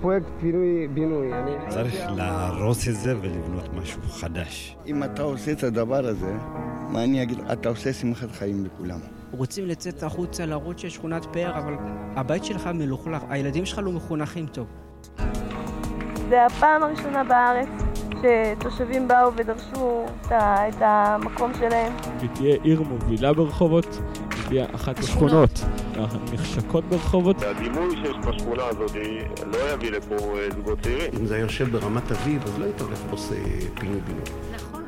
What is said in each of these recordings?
פרויקט פינוי-בינוי. צריך להרוס את זה ולבנות משהו חדש. אם אתה עושה את הדבר הזה, מה אני אגיד? אתה עושה שמחת חיים לכולם. רוצים לצאת החוצה לרוץ של שכונת פאר, אבל הבית שלך מלוכלך, הילדים שלך לא מחונכים טוב. זה הפעם הראשונה בארץ שתושבים באו ודרשו את המקום שלהם. היא תהיה עיר מובילה ברחובות, היא תהיה אחת השכונות הנחשקות ברחובות. הדימוי שיש בשכונה הזאת לא יביא לפה זוגות צעירים. אם זה היה יושב ברמת אביב, אז לא היית הולך ועושה פינוי-בינוי. נכון.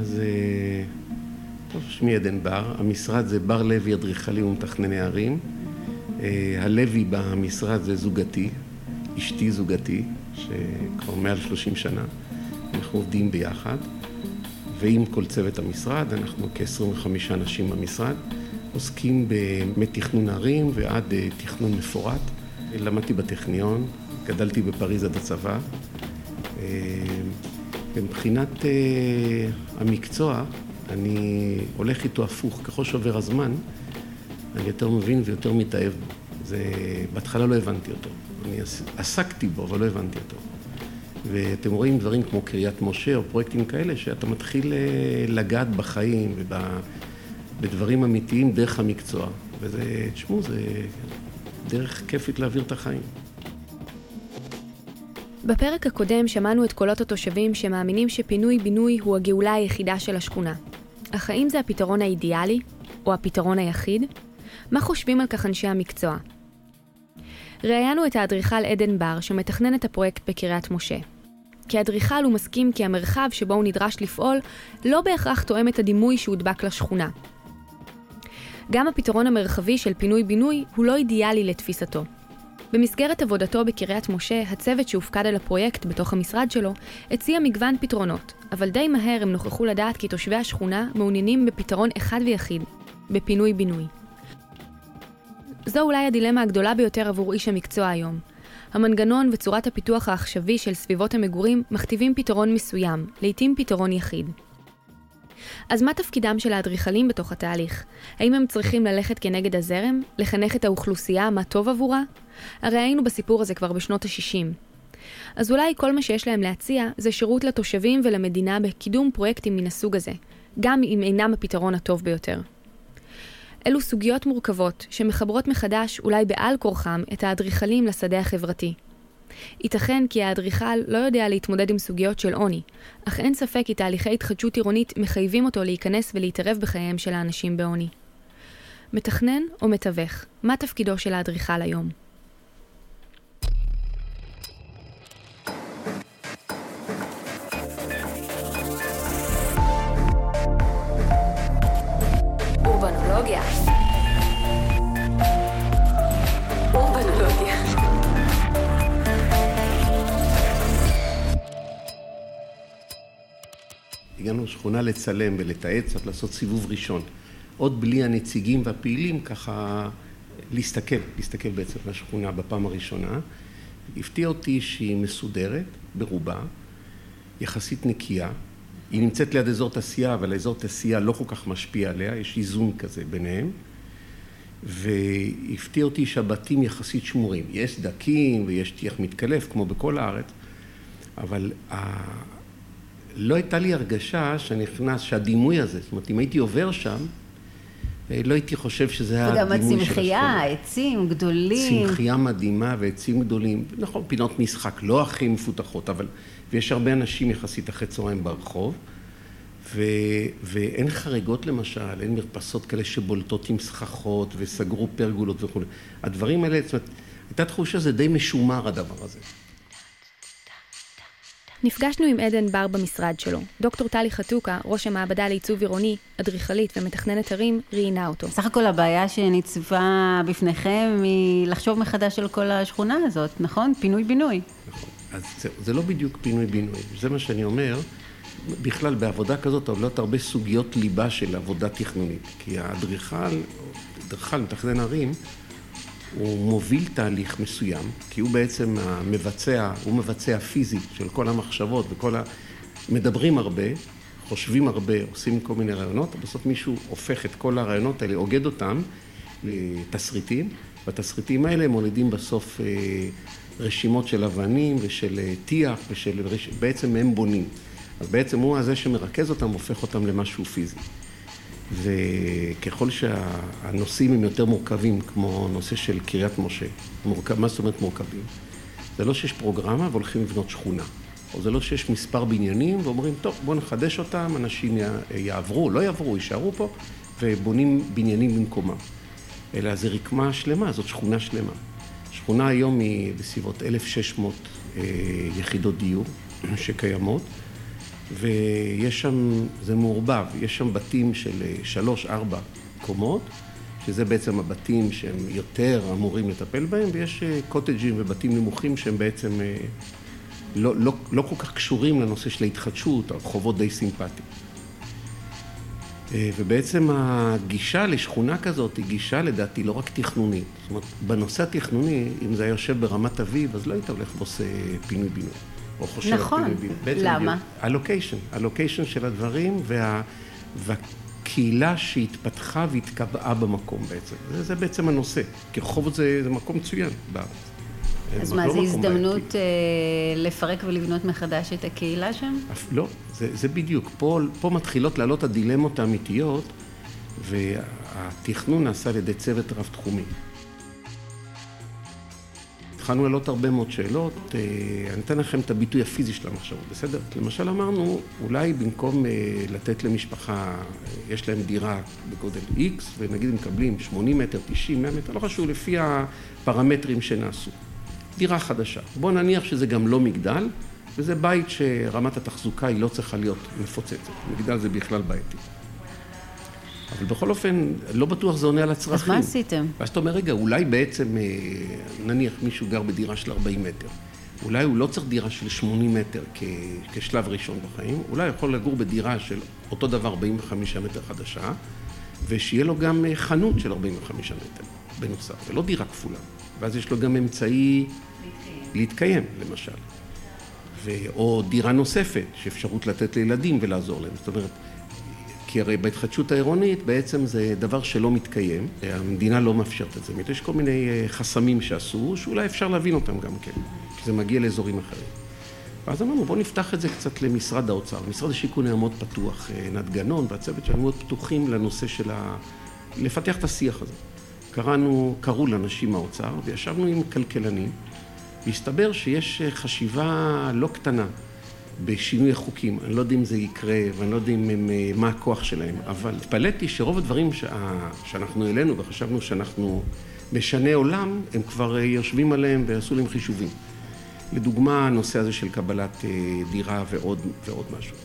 אז טוב, שמי עדן בר, המשרד זה בר לוי אדריכלי ומתכנני ערים. הלוי במשרד זה זוגתי, אשתי זוגתי, שכבר מעל 30 שנה. אנחנו עובדים ביחד, ועם כל צוות המשרד, אנחנו כ-25 אנשים במשרד, עוסקים מתכנון ערים ועד תכנון מפורט. למדתי בטכניון, גדלתי בפריז עד הצבא. מבחינת המקצוע, אני הולך איתו הפוך, ככל שעובר הזמן, אני יותר מבין ויותר מתאהב בו. זה, בהתחלה לא הבנתי אותו. אני עסקתי בו, אבל לא הבנתי אותו. ואתם רואים דברים כמו קריית משה או פרויקטים כאלה, שאתה מתחיל לגעת בחיים ובדברים אמיתיים דרך המקצוע. וזה, תשמעו, זה דרך כיפית להעביר את החיים. בפרק הקודם שמענו את קולות התושבים שמאמינים שפינוי-בינוי הוא הגאולה היחידה של השכונה. אך האם זה הפתרון האידיאלי? או הפתרון היחיד? מה חושבים על כך אנשי המקצוע? ראיינו את האדריכל עדן בר, שמתכנן את הפרויקט בקריית משה. כאדריכל הוא מסכים כי המרחב שבו הוא נדרש לפעול לא בהכרח תואם את הדימוי שהודבק לשכונה. גם הפתרון המרחבי של פינוי-בינוי הוא לא אידיאלי לתפיסתו. במסגרת עבודתו בקריית משה, הצוות שהופקד על הפרויקט בתוך המשרד שלו, הציע מגוון פתרונות, אבל די מהר הם נוכחו לדעת כי תושבי השכונה מעוניינים בפתרון אחד ויחיד, בפינוי-בינוי. זו אולי הדילמה הגדולה ביותר עבור איש המקצוע היום. המנגנון וצורת הפיתוח העכשווי של סביבות המגורים מכתיבים פתרון מסוים, לעתים פתרון יחיד. אז מה תפקידם של האדריכלים בתוך התהליך? האם הם צריכים ללכת כנגד הזרם? לחנך את האוכלוסייה מה טוב עבורה? הרי היינו בסיפור הזה כבר בשנות ה-60. אז אולי כל מה שיש להם להציע זה שירות לתושבים ולמדינה בקידום פרויקטים מן הסוג הזה, גם אם אינם הפתרון הטוב ביותר. אלו סוגיות מורכבות שמחברות מחדש, אולי בעל כורחם, את האדריכלים לשדה החברתי. ייתכן כי האדריכל לא יודע להתמודד עם סוגיות של עוני, אך אין ספק כי תהליכי התחדשות עירונית מחייבים אותו להיכנס ולהתערב בחייהם של האנשים בעוני. מתכנן או מתווך, מה תפקידו של האדריכל היום? הגענו לשכונה לצלם ולתעד, קצת לעשות סיבוב ראשון. עוד בלי הנציגים והפעילים, ככה להסתכל, להסתכל בעצם על השכונה בפעם הראשונה. הפתיע אותי שהיא מסודרת, ברובה, יחסית נקייה. היא נמצאת ליד אזור תעשייה, אבל האזור תעשייה לא כל כך משפיע עליה, יש איזון כזה ביניהם. והפתיע אותי שהבתים יחסית שמורים. יש סדקים ויש טיח מתקלף, כמו בכל הארץ, אבל. לא הייתה לי הרגשה שנכנס, שהדימוי הזה, זאת אומרת, אם הייתי עובר שם, לא הייתי חושב שזה הדימוי של השכונה. וגם הצמחייה, עצים גדולים. צמחייה מדהימה ועצים גדולים. נכון, פינות משחק לא הכי מפותחות, אבל... ויש הרבה אנשים יחסית אחרי צהריים ברחוב, ו... ואין חריגות למשל, אין מרפסות כאלה שבולטות עם סככות וסגרו פרגולות וכו'. הדברים האלה, זאת אומרת, הייתה תחושה שזה די משומר הדבר הזה. נפגשנו עם עדן בר במשרד שלו. דוקטור טלי חתוקה, ראש המעבדה לעיצוב עירוני, אדריכלית ומתכננת ערים, ראיינה אותו. סך הכל הבעיה שניצבה בפניכם היא לחשוב מחדש על כל השכונה הזאת, נכון? פינוי-בינוי. נכון. אז זה, זה לא בדיוק פינוי-בינוי. זה מה שאני אומר. בכלל, בעבודה כזאת עובדות הרבה סוגיות ליבה של עבודה תכנונית. כי האדריכל, אדריכל מתכנן ערים, הוא מוביל תהליך מסוים, כי הוא בעצם המבצע, הוא מבצע פיזית של כל המחשבות וכל ה... מדברים הרבה, חושבים הרבה, עושים כל מיני רעיונות, בסוף מישהו הופך את כל הרעיונות האלה, אוגד אותם לתסריטים, והתסריטים האלה מולידים בסוף אה, רשימות של אבנים ושל אה, טיח ושל... בעצם הם בונים. אז בעצם הוא הזה שמרכז אותם, הופך אותם למשהו פיזי. וככל שהנושאים הם יותר מורכבים, כמו נושא של קריית משה, מורכב, מה זאת אומרת מורכבים? זה לא שיש פרוגרמה והולכים לבנות שכונה. או זה לא שיש מספר בניינים ואומרים, טוב, בואו נחדש אותם, אנשים יעברו, לא יעברו, יישארו פה, ובונים בניינים במקומם. אלא זה רקמה שלמה, זאת שכונה שלמה. שכונה היום היא בסביבות 1,600 אה, יחידות דיור שקיימות, ויש שם, זה מעורבב, יש שם בתים של אה, שלוש-ארבע קומות, שזה בעצם הבתים שהם יותר אמורים לטפל בהם, ויש אה, קוטג'ים ובתים נמוכים שהם בעצם לא, לא, לא כל כך קשורים לנושא של ההתחדשות, הרחובות די סימפטיים. אה, ובעצם הגישה לשכונה כזאת היא גישה לדעתי לא רק תכנונית. זאת אומרת, בנושא התכנוני, אם זה היה יושב ברמת אביב, אז לא היית הולך ועושה פינוי בינוי. או חושב נכון. למה? הלוקיישן, הלוקיישן של הדברים וה, והקהילה שהתפתחה והתקבעה במקום בעצם. זה, זה בעצם הנושא. כי רחובות זה, זה מקום מצוין בארץ. אז מה, זו הזדמנות אה, לפרק ולבנות מחדש את הקהילה שם? לא, זה, זה בדיוק. פה, פה מתחילות לעלות הדילמות האמיתיות, והתכנון נעשה על ידי צוות רב-תחומי. התחלנו לעלות הרבה מאוד שאלות, אה, אני אתן לכם את הביטוי הפיזי של המחשבות, בסדר? למשל אמרנו, אולי במקום אה, לתת למשפחה, יש להם דירה בגודל X, ונגיד הם מקבלים 80 מטר, 90, 100 מטר, לא חשוב, לפי הפרמטרים שנעשו. דירה חדשה. בוא נניח שזה גם לא מגדל, וזה בית שרמת התחזוקה היא לא צריכה להיות מפוצצת. מגדל זה בכלל בעייתי. אבל בכל אופן, לא בטוח זה עונה על הצרכים. אז מה עשיתם? ואז אתה אומר, רגע, אולי בעצם, אה, נניח מישהו גר בדירה של 40 מטר. אולי הוא לא צריך דירה של 80 מטר כ- כשלב ראשון בחיים, אולי יכול לגור בדירה של אותו דבר 45 מטר חדשה, ושיהיה לו גם אה, חנות של 45 מטר בנוסף, ולא דירה כפולה. ואז יש לו גם אמצעי להתקיים, למשל. ו... או דירה נוספת, שאפשרות לתת לילדים ולעזור להם. זאת אומרת, כי הרי בהתחדשות העירונית בעצם זה דבר שלא מתקיים, המדינה לא מאפשרת את זה. יש כל מיני אה, חסמים שעשו, שאולי אפשר להבין אותם גם כן, כשזה מגיע לאזורים אחרים. ואז אמרנו, בואו נפתח את זה קצת למשרד האוצר. משרד השיכון היה מאוד פתוח, אה, עינת גנון והצוות שלנו מאוד פתוחים לנושא של ה... לפתח את השיח הזה. קראנו, קראו לאנשים מהאוצר וישבנו עם כלכלנים והסתבר שיש אה, חשיבה לא קטנה בשינוי החוקים. אני לא יודע אם זה יקרה ואני לא יודע אם, אה, מה הכוח שלהם, אבל התפלאתי שרוב הדברים ש... שאנחנו העלינו וחשבנו שאנחנו משנה עולם, הם כבר אה, יושבים עליהם ועשו להם חישובים. לדוגמה, הנושא הזה של קבלת דירה ועוד, ועוד משהו.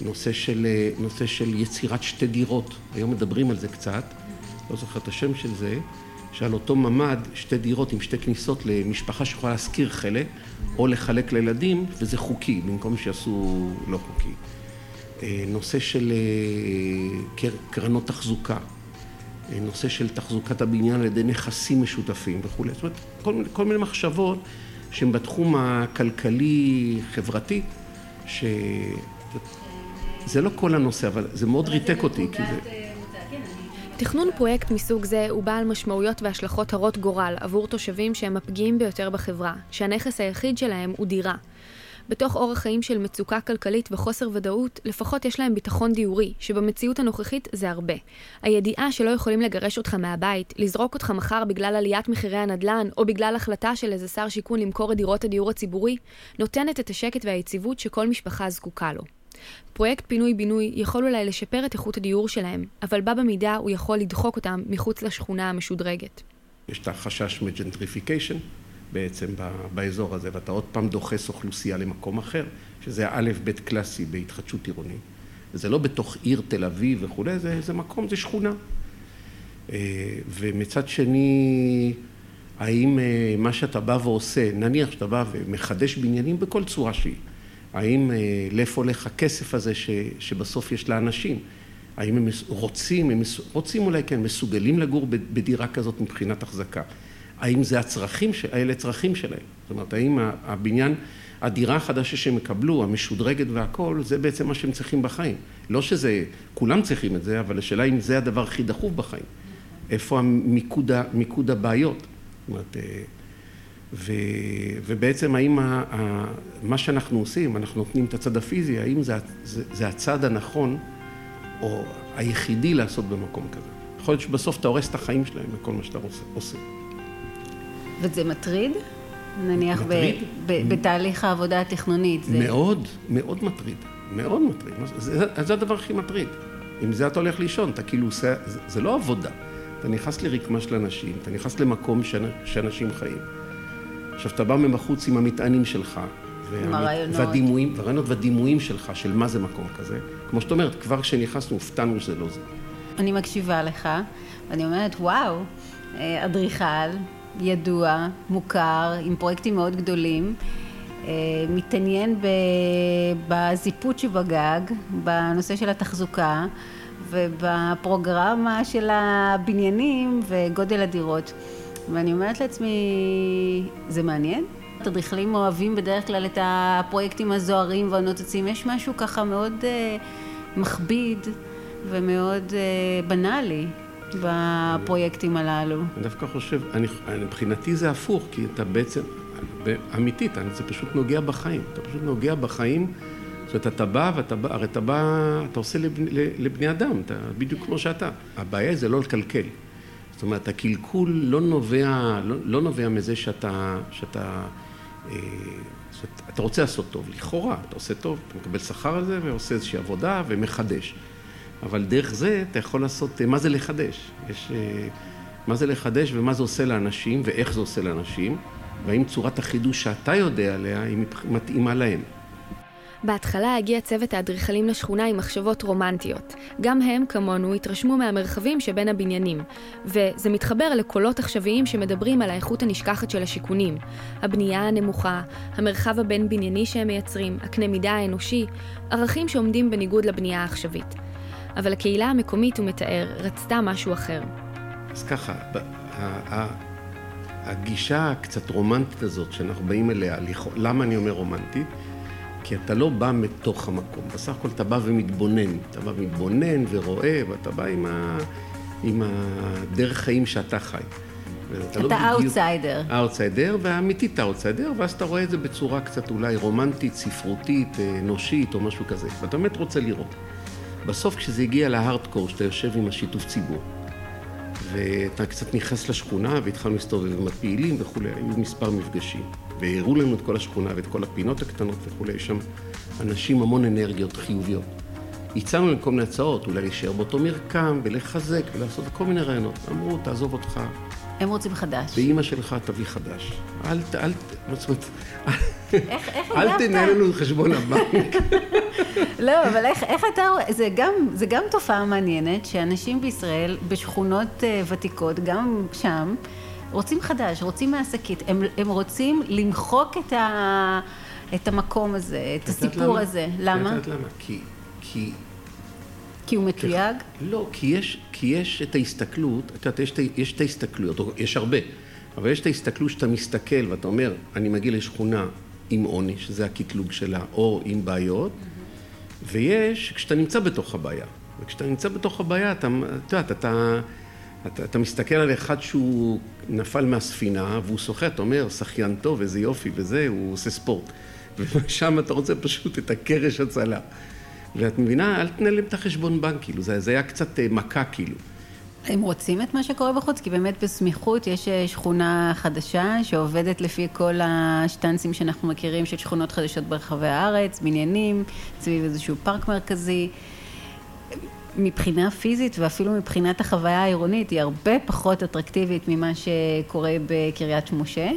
נושא של, נושא של יצירת שתי דירות, היום מדברים על זה קצת. לא זוכר את השם של זה, שעל אותו ממ"ד שתי דירות עם שתי כניסות למשפחה שיכולה להשכיר חלק או לחלק לילדים וזה חוקי במקום שיעשו לא חוקי. אה, נושא של אה, קרנות תחזוקה, אה, נושא של תחזוקת הבניין על ידי נכסים משותפים וכולי, זאת אומרת כל, כל מיני מחשבות שהן בתחום הכלכלי-חברתי, שזה לא כל הנושא, אבל זה מאוד ריתק אותי, כי זה... תכנון פרויקט מסוג זה הוא בעל משמעויות והשלכות הרות גורל עבור תושבים שהם הפגיעים ביותר בחברה, שהנכס היחיד שלהם הוא דירה. בתוך אורח חיים של מצוקה כלכלית וחוסר ודאות, לפחות יש להם ביטחון דיורי, שבמציאות הנוכחית זה הרבה. הידיעה שלא יכולים לגרש אותך מהבית, לזרוק אותך מחר בגלל עליית מחירי הנדל"ן, או בגלל החלטה של איזה שר שיכון למכור את דירות הדיור הציבורי, נותנת את השקט והיציבות שכל משפחה זקוקה לו. פרויקט פינוי-בינוי יכול אולי לשפר את איכות הדיור שלהם, אבל בה במידה הוא יכול לדחוק אותם מחוץ לשכונה המשודרגת. יש את החשש מ gentrification בעצם באזור הזה, ואתה עוד פעם דוחס אוכלוסייה למקום אחר, שזה האלף בית קלאסי בהתחדשות עירונית. זה לא בתוך עיר תל אביב וכולי, זה, זה מקום, זה שכונה. אה, ומצד שני, האם אה, מה שאתה בא ועושה, נניח שאתה בא ומחדש בניינים בכל צורה שהיא, האם, אה, לאיפה הולך הכסף הזה ש, שבסוף יש לאנשים? האם הם רוצים, הם רוצים אולי כן, מסוגלים לגור בדירה כזאת מבחינת החזקה? האם זה הצרכים, אלה צרכים שלהם. זאת אומרת, האם הבניין, הדירה החדשה שהם יקבלו, המשודרגת והכל, זה בעצם מה שהם צריכים בחיים. לא שזה, כולם צריכים את זה, אבל השאלה אם זה הדבר הכי דחוף בחיים. איפה המיקוד, מיקוד הבעיות. זאת אומרת, אה, ו, ובעצם האם ה, ה, מה שאנחנו עושים, אנחנו נותנים את הצד הפיזי, האם זה, זה, זה הצד הנכון או היחידי לעשות במקום כזה. יכול להיות שבסוף אתה הורס את החיים שלהם בכל מה שאתה עושה. וזה מטריד? נניח מטריד? ב, ב, בתהליך העבודה התכנונית. זה... מאוד, מאוד מטריד. מאוד מטריד. זה, זה הדבר הכי מטריד. עם זה אתה הולך לישון, אתה כאילו עושה, זה, זה לא עבודה. אתה נכנס לרקמה של אנשים, אתה נכנס למקום שאנשים חיים. עכשיו, אתה בא מבחוץ עם המטענים שלך, הרעיונות. והדימויים, והרעיונות והדימויים שלך, של מה זה מקום כזה. כמו שאת אומרת, כבר כשנכנסנו, הופתענו שזה לא זה. אני מקשיבה לך, ואני אומרת, וואו, אה, אדריכל, ידוע, מוכר, עם פרויקטים מאוד גדולים, אה, מתעניין בזיפות שבגג, בנושא של התחזוקה ובפרוגרמה של הבניינים וגודל הדירות. ואני אומרת לעצמי, זה מעניין? אדריכלים אוהבים בדרך כלל את הפרויקטים הזוהרים והנוצצים, יש משהו ככה מאוד uh, מכביד ומאוד uh, בנאלי בפרויקטים הללו. אני דווקא חושב, אני, מבחינתי זה הפוך, כי אתה בעצם, אמיתית, זה פשוט נוגע בחיים, אתה פשוט נוגע בחיים, זאת אומרת, אתה בא ואתה בא, הרי אתה בא, אתה עושה לבני, לבני אדם, אתה בדיוק כמו שאתה. הבעיה זה לא לקלקל. זאת אומרת, הקלקול לא נובע, לא, לא נובע מזה שאתה, שאתה, אה, שאתה רוצה לעשות טוב, לכאורה, אתה עושה טוב, אתה מקבל שכר על זה ועושה איזושהי עבודה ומחדש. אבל דרך זה אתה יכול לעשות, מה זה לחדש? יש, אה, מה זה לחדש ומה זה עושה לאנשים ואיך זה עושה לאנשים, והאם צורת החידוש שאתה יודע עליה היא מתאימה להם. בהתחלה הגיע צוות האדריכלים לשכונה עם מחשבות רומנטיות. גם הם, כמונו, התרשמו מהמרחבים שבין הבניינים, וזה מתחבר לקולות עכשוויים שמדברים על האיכות הנשכחת של השיכונים. הבנייה הנמוכה, המרחב הבין-בנייני שהם מייצרים, הקנה מידה האנושי, ערכים שעומדים בניגוד לבנייה העכשווית. אבל הקהילה המקומית, הוא מתאר, רצתה משהו אחר. אז ככה, הגישה הקצת רומנטית הזאת שאנחנו באים אליה, למה אני אומר רומנטית? כי אתה לא בא מתוך המקום, בסך הכל אתה בא ומתבונן, אתה בא ומתבונן ורואה, ואתה בא עם, ה... עם הדרך חיים שאתה חי. אתה אאוטסיידר. לא אאוטסיידר, ואמיתית אאוטסיידר, ואז אתה רואה את זה בצורה קצת אולי רומנטית, ספרותית, אנושית או משהו כזה, ואתה באמת רוצה לראות. בסוף כשזה הגיע להארדקור, שאתה יושב עם השיתוף ציבור, ואתה קצת נכנס לשכונה, והתחלנו להסתובב עם הפעילים וכולי, היו מספר מפגשים. והראו לנו את כל השכונה ואת כל הפינות הקטנות וכולי, יש שם אנשים המון אנרגיות חיוביות. הצענו להם כל מיני הצעות, אולי להישאר באותו מרקם ולחזק ולעשות כל מיני רעיונות. אמרו, תעזוב אותך. הם רוצים חדש. ואימא שלך תביא חדש. אל, ת, אל, זאת אומרת, איך, איך אל תנהל לנו חשבון הבנק. לא, אבל איך, איך אתה רואה, זה גם, זה גם תופעה מעניינת, שאנשים בישראל, בשכונות uh, ותיקות, גם שם, רוצים חדש, רוצים מהשקית, הם, הם רוצים למחוק את, ה, את המקום הזה, את הסיפור למה? הזה. למה? את למה? כי... כי... כי הוא מתויג? לא, כי יש, כי יש את ההסתכלות, את יודעת, יש, יש את ההסתכלויות, יש הרבה, אבל יש את ההסתכלות שאתה מסתכל ואתה אומר, אני מגיע לשכונה עם עוני, שזה הקטלוג שלה, או עם בעיות, ויש כשאתה נמצא בתוך הבעיה. וכשאתה נמצא בתוך הבעיה, אתה, את יודעת, אתה... אתה, אתה מסתכל על אחד שהוא נפל מהספינה והוא אתה אומר, שחיין טוב, איזה יופי וזה, הוא עושה ספורט. ושם אתה רוצה פשוט את הקרש הצלה. ואת מבינה, אל תנהל את החשבון בנק, כאילו, זה, זה היה קצת אה, מכה, כאילו. הם רוצים את מה שקורה בחוץ, כי באמת בסמיכות יש אה, שכונה חדשה שעובדת לפי כל השטנצים שאנחנו מכירים של שכונות חדשות ברחבי הארץ, בניינים, סביב איזשהו פארק מרכזי. מבחינה פיזית ואפילו מבחינת החוויה העירונית היא הרבה פחות אטרקטיבית ממה שקורה בקריית שמשה,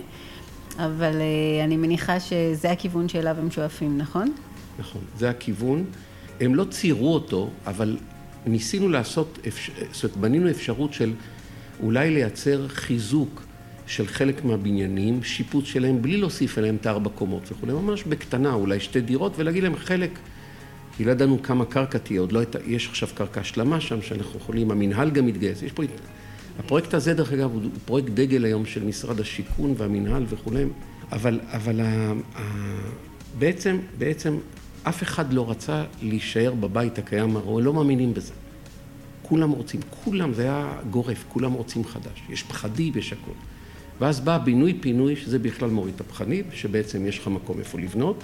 אבל אה, אני מניחה שזה הכיוון שאליו הם שואפים, נכון? נכון, זה הכיוון. הם לא ציירו אותו, אבל ניסינו לעשות, זאת אומרת, בנינו אפשרות של אולי לייצר חיזוק של חלק מהבניינים, שיפוץ שלהם, בלי להוסיף אליהם את הארבע קומות וכולי, ממש בקטנה, אולי שתי דירות, ולהגיד להם חלק כי לא ידענו כמה קרקע תהיה, עוד לא הייתה, יש עכשיו קרקע השלמה שם שאנחנו יכולים, המינהל גם מתגייס, יש פה הפרויקט הזה, דרך אגב, הוא פרויקט דגל היום של משרד השיכון והמינהל וכולי, אבל, אבל ה, ה, בעצם, בעצם אף אחד לא רצה להישאר בבית הקיים, הרי לא מאמינים בזה. כולם רוצים, כולם, זה היה גורף, כולם רוצים חדש. יש פחדים, יש הכול. ואז בא בינוי-פינוי, שזה בכלל מוריד את הפחדים, שבעצם יש לך מקום איפה לבנות,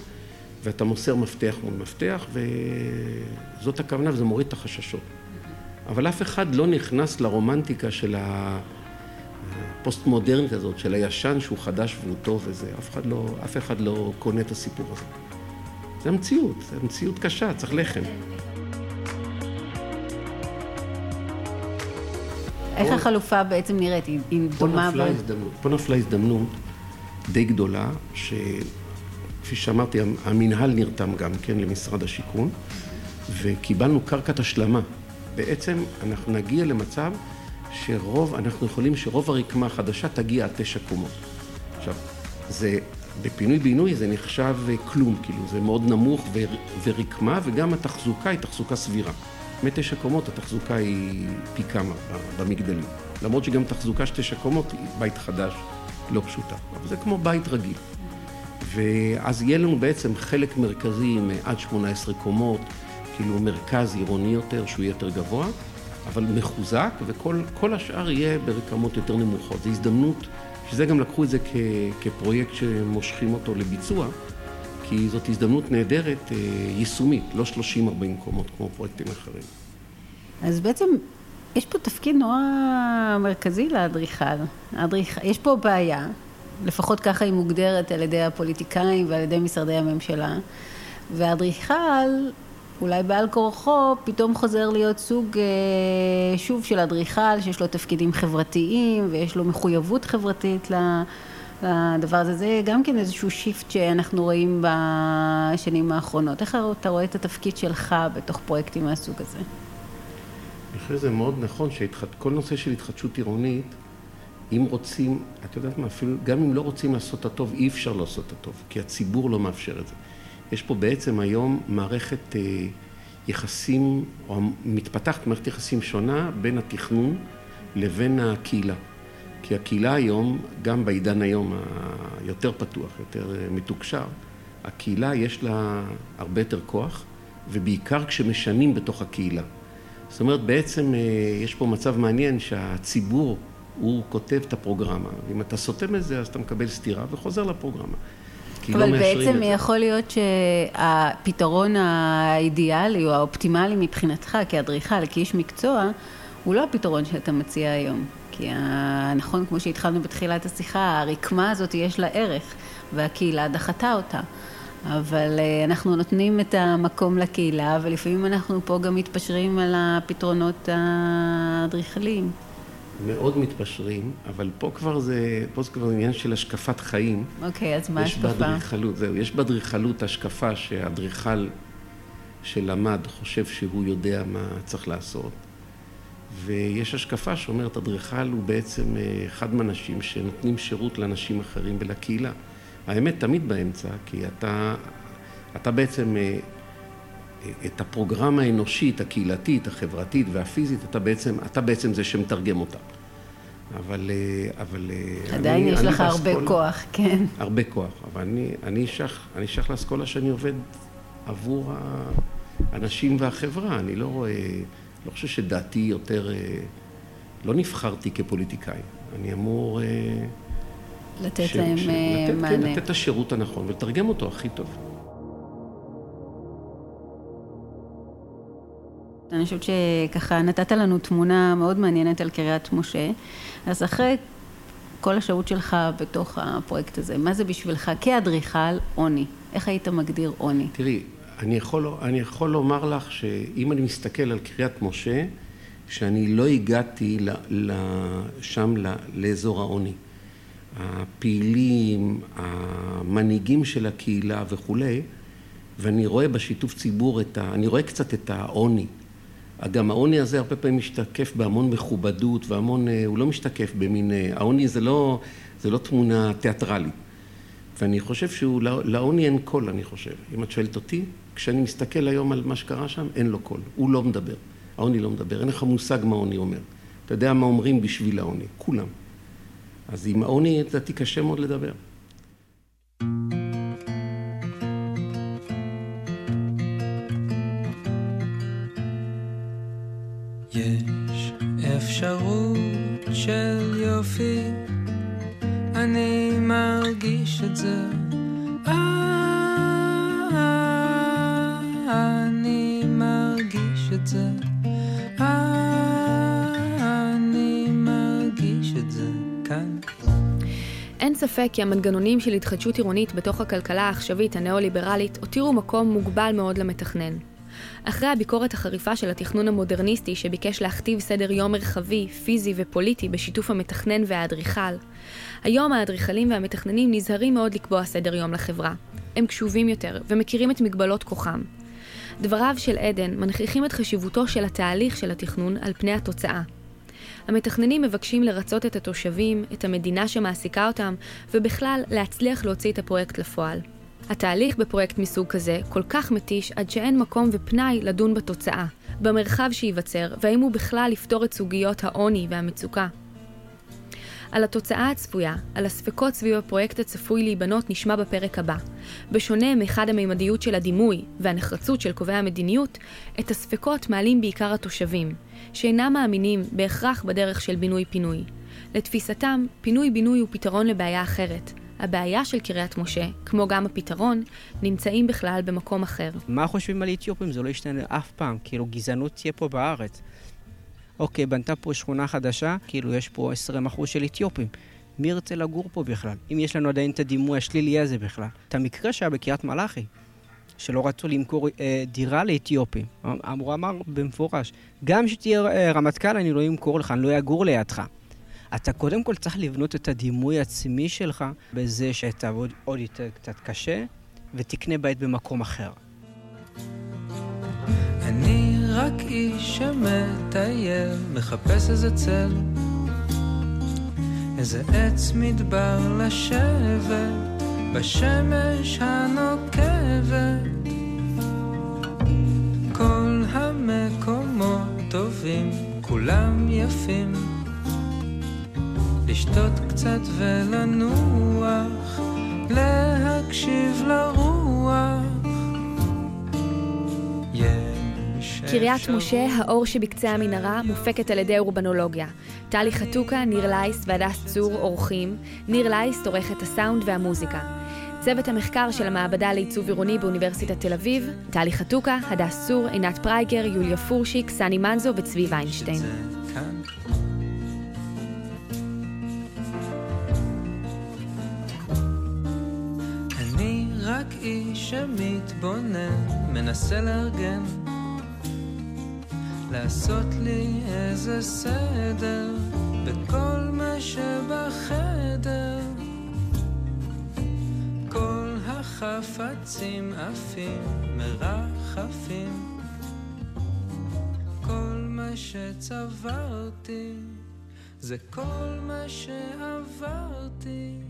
ואתה מוסר מפתח מול מפתח, וזאת הכוונה, וזה מוריד את החששות. אבל אף אחד לא נכנס לרומנטיקה של הפוסט-מודרנית הזאת, של הישן שהוא חדש והוא טוב וזה. אף אחד לא, אף אחד לא קונה את הסיפור הזה. זה המציאות, זה מציאות קשה, צריך לחם. איך החלופה בעצם נראית? היא דומה... פה נפלה הזדמנות, פה נפלה הזדמנות די גדולה, שכפי שאמרתי, המינהל נרתם גם כן למשרד השיכון, וקיבלנו קרקעת השלמה. בעצם אנחנו נגיע למצב שרוב, אנחנו יכולים שרוב הרקמה החדשה תגיע עד תשע קומות. עכשיו, זה, בפינוי-בינוי זה נחשב כלום, כאילו, זה מאוד נמוך ורקמה, וגם התחזוקה היא תחזוקה סבירה. מתשע קומות התחזוקה היא פי כמה במגדלים. למרות שגם תחזוקה של תשע קומות היא בית חדש לא פשוטה. אבל זה כמו בית רגיל. ואז יהיה לנו בעצם חלק מרכזי עם עד 18 קומות, כאילו מרכז עירוני יותר, שהוא יותר גבוה, אבל מחוזק, וכל השאר יהיה ברקמות יותר נמוכות. זו הזדמנות, שזה גם לקחו את זה כ, כפרויקט שמושכים אותו לביצוע, כי זאת הזדמנות נהדרת אה, יישומית, לא 30-40 קומות כמו פרויקטים אחרים. אז בעצם יש פה תפקיד נורא מרכזי לאדריכל. יש פה בעיה, לפחות ככה היא מוגדרת על ידי הפוליטיקאים ועל ידי משרדי הממשלה, והאדריכל אולי בעל כורחו פתאום חוזר להיות סוג אה, שוב של אדריכל שיש לו תפקידים חברתיים ויש לו מחויבות חברתית לדבר הזה. זה גם כן איזשהו שיפט שאנחנו רואים בשנים האחרונות. איך אתה רואה את התפקיד שלך בתוך פרויקטים מהסוג הזה? אני חושב שזה מאוד נכון שכל נושא של התחדשות עירונית, אם רוצים, את יודעת מה, אפילו גם אם לא רוצים לעשות את הטוב, אי אפשר לעשות את הטוב, כי הציבור לא מאפשר את זה. יש פה בעצם היום מערכת אה, יחסים, או מתפתחת מערכת יחסים שונה בין התכנון לבין הקהילה. כי הקהילה היום, גם בעידן היום היותר פתוח, יותר אה, מתוקשר, הקהילה יש לה הרבה יותר כוח, ובעיקר כשמשנים בתוך הקהילה. זאת אומרת, בעצם אה, יש פה מצב מעניין שהציבור, הוא כותב את הפרוגרמה, ואם אתה סוטם את זה, אז אתה מקבל סטירה וחוזר לפרוגרמה. לא אבל לא בעצם יכול להיות שהפתרון האידיאלי או האופטימלי מבחינתך כאדריכל, כאיש מקצוע, הוא לא הפתרון שאתה מציע היום. כי נכון, כמו שהתחלנו בתחילת השיחה, הרקמה הזאת יש לה ערך, והקהילה דחתה אותה. אבל אה, אנחנו נותנים את המקום לקהילה, ולפעמים אנחנו פה גם מתפשרים על הפתרונות האדריכליים. מאוד מתפשרים, אבל פה כבר זה, פה זה כבר עניין של השקפת חיים. אוקיי, אז מה ההשקפה? יש באדריכלות, זהו, יש באדריכלות השקפה שהאדריכל שלמד חושב שהוא יודע מה צריך לעשות, ויש השקפה שאומרת אדריכל הוא בעצם אה, אחד מהאנשים שנותנים שירות לאנשים אחרים ולקהילה. האמת תמיד באמצע, כי אתה, אתה בעצם אה, את הפרוגרמה האנושית, הקהילתית, החברתית והפיזית, אתה בעצם, אתה בעצם זה שמתרגם אותה. אבל... אה, אבל אה, עדיין אני, יש אני לך באסכולה, הרבה כוח, כן. הרבה כוח, אבל אני, אני, שייך, אני שייך לאסכולה שאני עובד עבור האנשים והחברה. אני לא רואה, לא חושב שדעתי יותר... אה, לא נבחרתי כפוליטיקאי. אני אמור... לתת ש, להם ש, לתת, מענה. כן, לתת את השירות הנכון ולתרגם אותו הכי טוב. אני חושבת שככה נתת לנו תמונה מאוד מעניינת על קריית משה. אז אחרי כל השהות שלך בתוך הפרויקט הזה, מה זה בשבילך כאדריכל עוני? איך היית מגדיר עוני? תראי, אני יכול, אני יכול לומר לך שאם אני מסתכל על קריית משה, שאני לא הגעתי ל, ל, שם ל, לאזור העוני. הפעילים, המנהיגים של הקהילה וכולי, ואני רואה בשיתוף ציבור את ה... אני רואה קצת את העוני. גם העוני הזה הרבה פעמים משתקף בהמון מכובדות והמון, אה, הוא לא משתקף במין, אה, העוני זה לא, זה לא תמונה תיאטרלית. ואני חושב שהוא, לעוני אין קול, אני חושב. אם את שואלת אותי, כשאני מסתכל היום על מה שקרה שם, אין לו קול. הוא לא מדבר. העוני לא מדבר. אין לך מושג מה העוני אומר. אתה יודע מה אומרים בשביל העוני, כולם. אז עם העוני לדעתי קשה מאוד לדבר. יש אפשרות של יופי, אני מרגיש את זה. אני זה. אני מרגיש את זה כאן. אין ספק כי המנגנונים של התחדשות עירונית בתוך הכלכלה העכשווית הניאו-ליברלית הותירו מקום מוגבל מאוד למתכנן. אחרי הביקורת החריפה של התכנון המודרניסטי שביקש להכתיב סדר יום מרחבי, פיזי ופוליטי בשיתוף המתכנן והאדריכל, היום האדריכלים והמתכננים נזהרים מאוד לקבוע סדר יום לחברה. הם קשובים יותר ומכירים את מגבלות כוחם. דבריו של עדן מנכיחים את חשיבותו של התהליך של התכנון על פני התוצאה. המתכננים מבקשים לרצות את התושבים, את המדינה שמעסיקה אותם, ובכלל להצליח להוציא את הפרויקט לפועל. התהליך בפרויקט מסוג כזה כל כך מתיש עד שאין מקום ופנאי לדון בתוצאה, במרחב שייווצר, והאם הוא בכלל יפתור את סוגיות העוני והמצוקה. על התוצאה הצפויה, על הספקות סביב הפרויקט הצפוי להיבנות נשמע בפרק הבא. בשונה מחד המימדיות של הדימוי והנחרצות של קובעי המדיניות, את הספקות מעלים בעיקר התושבים, שאינם מאמינים בהכרח בדרך של בינוי-פינוי. לתפיסתם, פינוי-בינוי הוא פתרון לבעיה אחרת. הבעיה של קריית משה, כמו גם הפתרון, נמצאים בכלל במקום אחר. מה חושבים על אתיופים? זה לא ישתנה אף פעם. כאילו, גזענות תהיה פה בארץ. אוקיי, בנתה פה שכונה חדשה, כאילו יש פה 20% של אתיופים. מי ירצה לגור פה בכלל? אם יש לנו עדיין את הדימוי השלילי הזה בכלל. את המקרה שהיה בקריית מלאכי, שלא רצו למכור אה, דירה לאתיופים. אמרו, אמר במפורש, גם שתהיה אה, רמטכ"ל אני לא אמכור לך, אני לא אגור לידך. אתה קודם כל צריך לבנות את הדימוי העצמי שלך בזה שתעבוד עוד יותר קצת קשה ותקנה בית במקום אחר. אני רק איש שמטייל, מחפש איזה צל, איזה עץ מדבר לשבת, בשמש הנוקבת. כל המקומות טובים, כולם יפים. לשתות קצת ולנוח, להקשיב לרוח. קריית משה, האור שבקצה המנהרה, מופקת על ידי אורבנולוגיה. טלי חתוקה, ניר לייס והדס צור עורכים, ניר לייס עורך את הסאונד והמוזיקה. צוות המחקר של המעבדה לעיצוב עירוני באוניברסיטת תל אביב, טלי חתוקה, הדס צור, עינת פרייגר, יוליה פורשיק, סני מנזו וצבי ויינשטיין. רק איש שמתבונן, מנסה לארגן, לעשות לי איזה סדר בכל מה שבחדר. כל החפצים עפים, מרחפים, כל מה שצברתי, זה כל מה שעברתי.